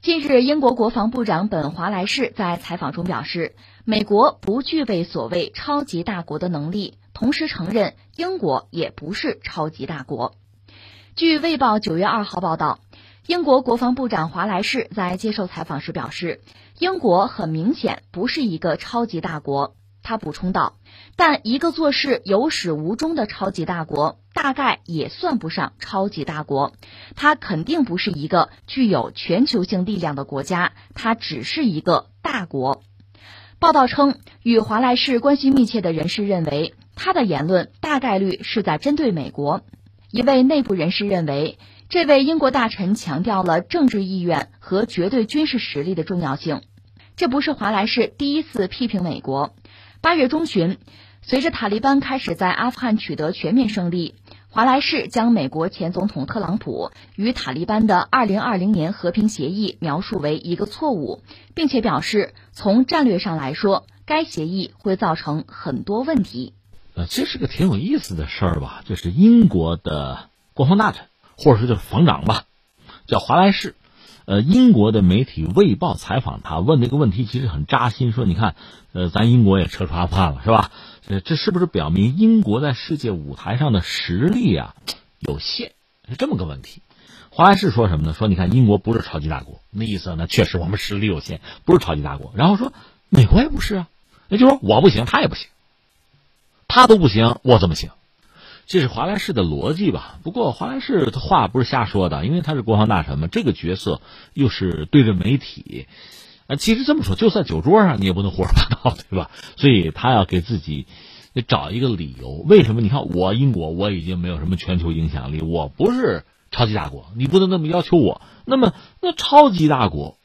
近日，英国国防部长本·华莱士在采访中表示，美国不具备所谓超级大国的能力，同时承认英国也不是超级大国。据《卫报》九月二号报道，英国国防部长华莱士在接受采访时表示，英国很明显不是一个超级大国。他补充道：“但一个做事有始无终的超级大国，大概也算不上超级大国。它肯定不是一个具有全球性力量的国家，它只是一个大国。”报道称，与华莱士关系密切的人士认为，他的言论大概率是在针对美国。一位内部人士认为，这位英国大臣强调了政治意愿和绝对军事实力的重要性。这不是华莱士第一次批评美国。八月中旬，随着塔利班开始在阿富汗取得全面胜利，华莱士将美国前总统特朗普与塔利班的2020年和平协议描述为一个错误，并且表示从战略上来说，该协议会造成很多问题。呃，这是个挺有意思的事儿吧？就是英国的国防大臣，或者说就是防长吧，叫华莱士。呃，英国的媒体《卫报》采访他，问这个问题其实很扎心，说你看，呃，咱英国也撤出阿富汗了，是吧？这这是不是表明英国在世界舞台上的实力啊有限？是这么个问题。华莱士说什么呢？说你看，英国不是超级大国，那意思呢，确实我们实力有限，不是超级大国。然后说，美国也不是啊，也就说我不行，他也不行，他都不行，我怎么行？这是华莱士的逻辑吧？不过华莱士的话不是瞎说的，因为他是国防大臣嘛，这个角色又是对着媒体，啊，其实这么说，就算酒桌上你也不能胡说八道，对吧？所以他要给自己找一个理由。为什么？你看我英国，我已经没有什么全球影响力，我不是超级大国，你不能那么要求我。那么那超级大国。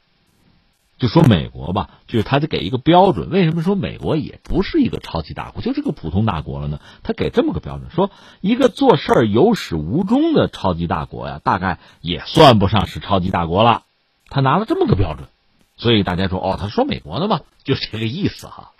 就说美国吧，就是他得给一个标准。为什么说美国也不是一个超级大国，就是个普通大国了呢？他给这么个标准，说一个做事儿有始无终的超级大国呀，大概也算不上是超级大国了。他拿了这么个标准，所以大家说哦，他说美国的嘛，就这个意思哈。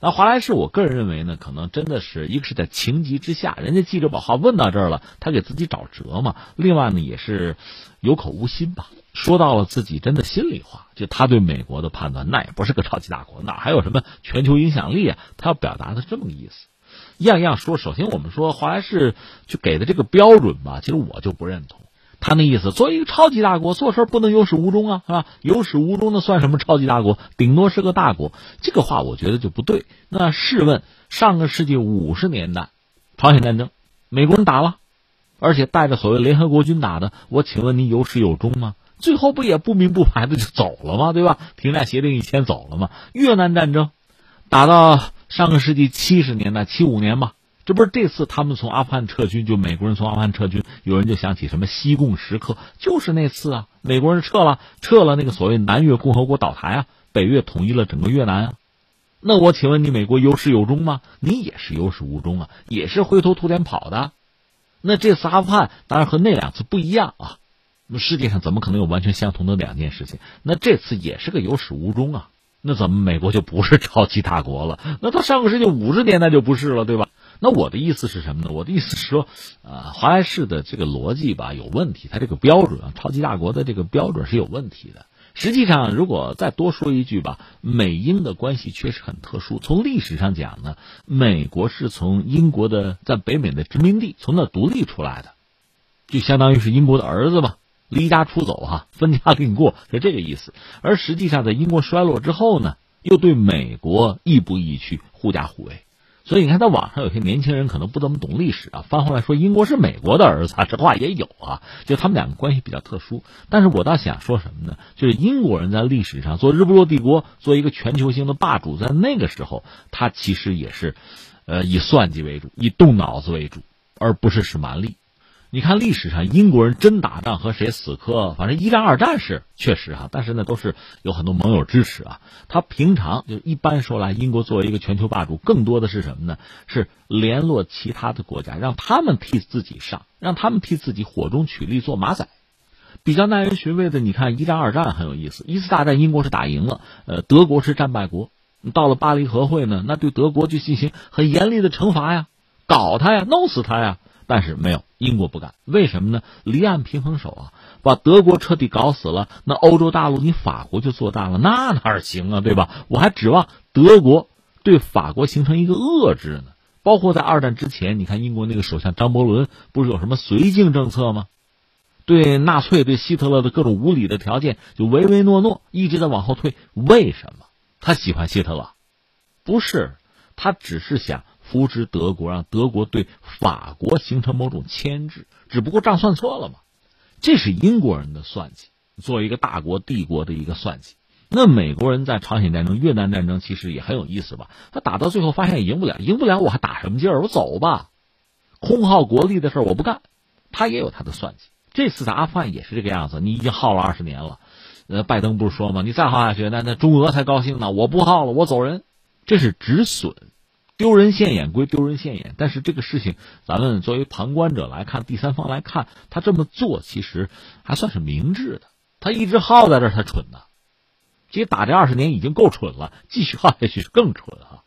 那华莱士，我个人认为呢，可能真的是一个是在情急之下，人家记者把话问到这儿了，他给自己找辙嘛。另外呢，也是有口无心吧。说到了自己真的心里话，就他对美国的判断，那也不是个超级大国，哪还有什么全球影响力啊？他要表达的这么个意思，样样说。首先，我们说华莱士就给的这个标准吧，其实我就不认同。他那意思，作为一个超级大国，做事不能有始无终啊，是吧？有始无终的算什么超级大国？顶多是个大国。这个话我觉得就不对。那试问，上个世纪五十年代，朝鲜战争，美国人打了，而且带着所谓联合国军打的，我请问你有始有终吗？最后不也不明不白的就走了吗？对吧？停战协定一签走了吗？越南战争打到上个世纪七十年代七五年吧，这不是这次他们从阿富汗撤军，就美国人从阿富汗撤军，有人就想起什么西贡时刻，就是那次啊，美国人撤了，撤了那个所谓南越共和国倒台啊，北越统一了整个越南啊。那我请问你，美国有始有终吗？你也是有始无终啊，也是灰头土脸跑的。那这次阿富汗当然和那两次不一样啊。那世界上怎么可能有完全相同的两件事情？那这次也是个有始无终啊！那怎么美国就不是超级大国了？那到上个世纪五十年代就不是了，对吧？那我的意思是什么呢？我的意思是说，呃，华莱士的这个逻辑吧有问题，他这个标准，超级大国的这个标准是有问题的。实际上，如果再多说一句吧，美英的关系确实很特殊。从历史上讲呢，美国是从英国的在北美的殖民地从那独立出来的，就相当于是英国的儿子吧。离家出走，哈，分家另过是这个意思。而实际上，在英国衰落之后呢，又对美国亦步亦趋，狐假虎威。所以你看，在网上有些年轻人可能不怎么懂历史啊，翻回来说英国是美国的儿子，这话也有啊。就他们两个关系比较特殊。但是我倒想说什么呢？就是英国人在历史上做日不落帝国，做一个全球性的霸主，在那个时候，他其实也是，呃，以算计为主，以动脑子为主，而不是使蛮力。你看历史上英国人真打仗和谁死磕，反正一战二战是确实哈，但是呢都是有很多盟友支持啊。他平常就一般说来，英国作为一个全球霸主，更多的是什么呢？是联络其他的国家，让他们替自己上，让他们替自己火中取栗做马仔。比较耐人寻味的，你看一战二战很有意思，一次大战英国是打赢了，呃，德国是战败国。到了巴黎和会呢，那对德国就进行很严厉的惩罚呀，搞他呀，弄死他呀。但是没有，英国不敢，为什么呢？离岸平衡手啊，把德国彻底搞死了，那欧洲大陆你法国就做大了，那哪行啊，对吧？我还指望德国对法国形成一个遏制呢。包括在二战之前，你看英国那个首相张伯伦不是有什么绥靖政策吗？对纳粹、对希特勒的各种无理的条件就唯唯诺诺，一直在往后退。为什么？他喜欢希特勒？不是，他只是想。扶持德国，让德国对法国形成某种牵制，只不过账算错了嘛？这是英国人的算计，作为一个大国帝国的一个算计。那美国人在朝鲜战争、越南战争其实也很有意思吧？他打到最后发现赢不了，赢不了我还打什么劲儿？我走吧，空耗国力的事儿我不干。他也有他的算计。这次的阿富汗也是这个样子，你已经耗了二十年了。呃，拜登不是说吗？你再耗下去，那那中俄才高兴呢。我不耗了，我走人。这是止损。丢人现眼归丢人现眼，但是这个事情，咱们作为旁观者来看，第三方来看，他这么做其实还算是明智的。他一直耗在这儿，他蠢呢。其实打这二十年已经够蠢了，继续耗下去是更蠢哈。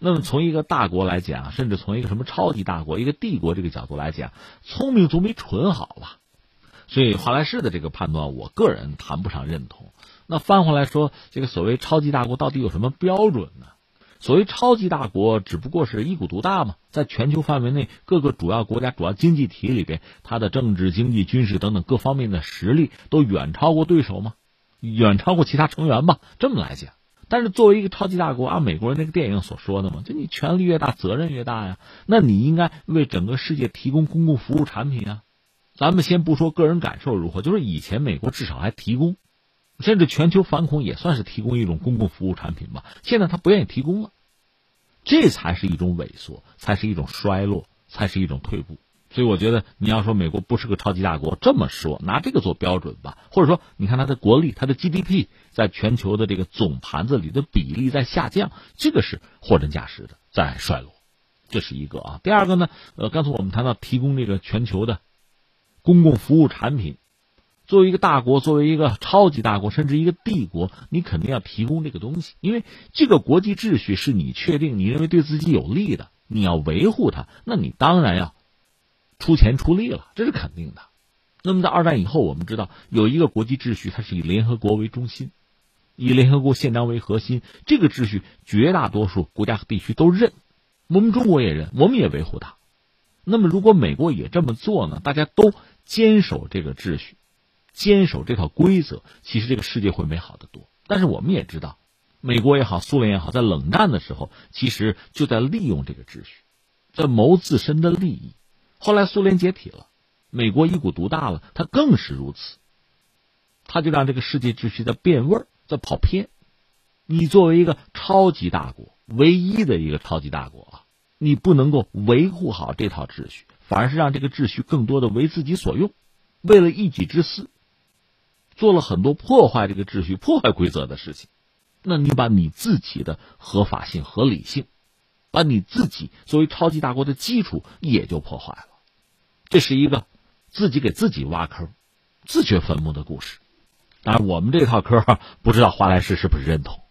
那么从一个大国来讲，甚至从一个什么超级大国、一个帝国这个角度来讲，聪明总比蠢好吧？所以华莱士的这个判断，我个人谈不上认同。那翻回来说，这个所谓超级大国到底有什么标准呢？所谓超级大国，只不过是一股独大嘛，在全球范围内各个主要国家、主要经济体里边，它的政治、经济、军事等等各方面的实力都远超过对手吗？远超过其他成员吧？这么来讲，但是作为一个超级大国，按美国人那个电影所说的嘛，就你权力越大，责任越大呀。那你应该为整个世界提供公共服务产品啊。咱们先不说个人感受如何，就是以前美国至少还提供。甚至全球反恐也算是提供一种公共服务产品吧。现在他不愿意提供了，这才是一种萎缩，才是一种衰落，才是一种退步。所以我觉得你要说美国不是个超级大国，这么说拿这个做标准吧，或者说你看它的国力、它的 GDP 在全球的这个总盘子里的比例在下降，这个是货真价实的在衰落，这是一个啊。第二个呢，呃，刚才我们谈到提供这个全球的公共服务产品。作为一个大国，作为一个超级大国，甚至一个帝国，你肯定要提供这个东西，因为这个国际秩序是你确定、你认为对自己有利的，你要维护它，那你当然要出钱出力了，这是肯定的。那么在二战以后，我们知道有一个国际秩序，它是以联合国为中心，以联合国宪章为核心，这个秩序绝大多数国家和地区都认，我们中国也认，我们也维护它。那么如果美国也这么做呢？大家都坚守这个秩序。坚守这套规则，其实这个世界会美好的多。但是我们也知道，美国也好，苏联也好，在冷战的时候，其实就在利用这个秩序，在谋自身的利益。后来苏联解体了，美国一股独大了，它更是如此。他就让这个世界秩序在变味儿，在跑偏。你作为一个超级大国，唯一的一个超级大国啊，你不能够维护好这套秩序，反而是让这个秩序更多的为自己所用，为了一己之私。做了很多破坏这个秩序、破坏规则的事情，那你把你自己的合法性、合理性，把你自己作为超级大国的基础也就破坏了。这是一个自己给自己挖坑、自掘坟墓的故事。当然，我们这套嗑不知道华莱士是不是认同。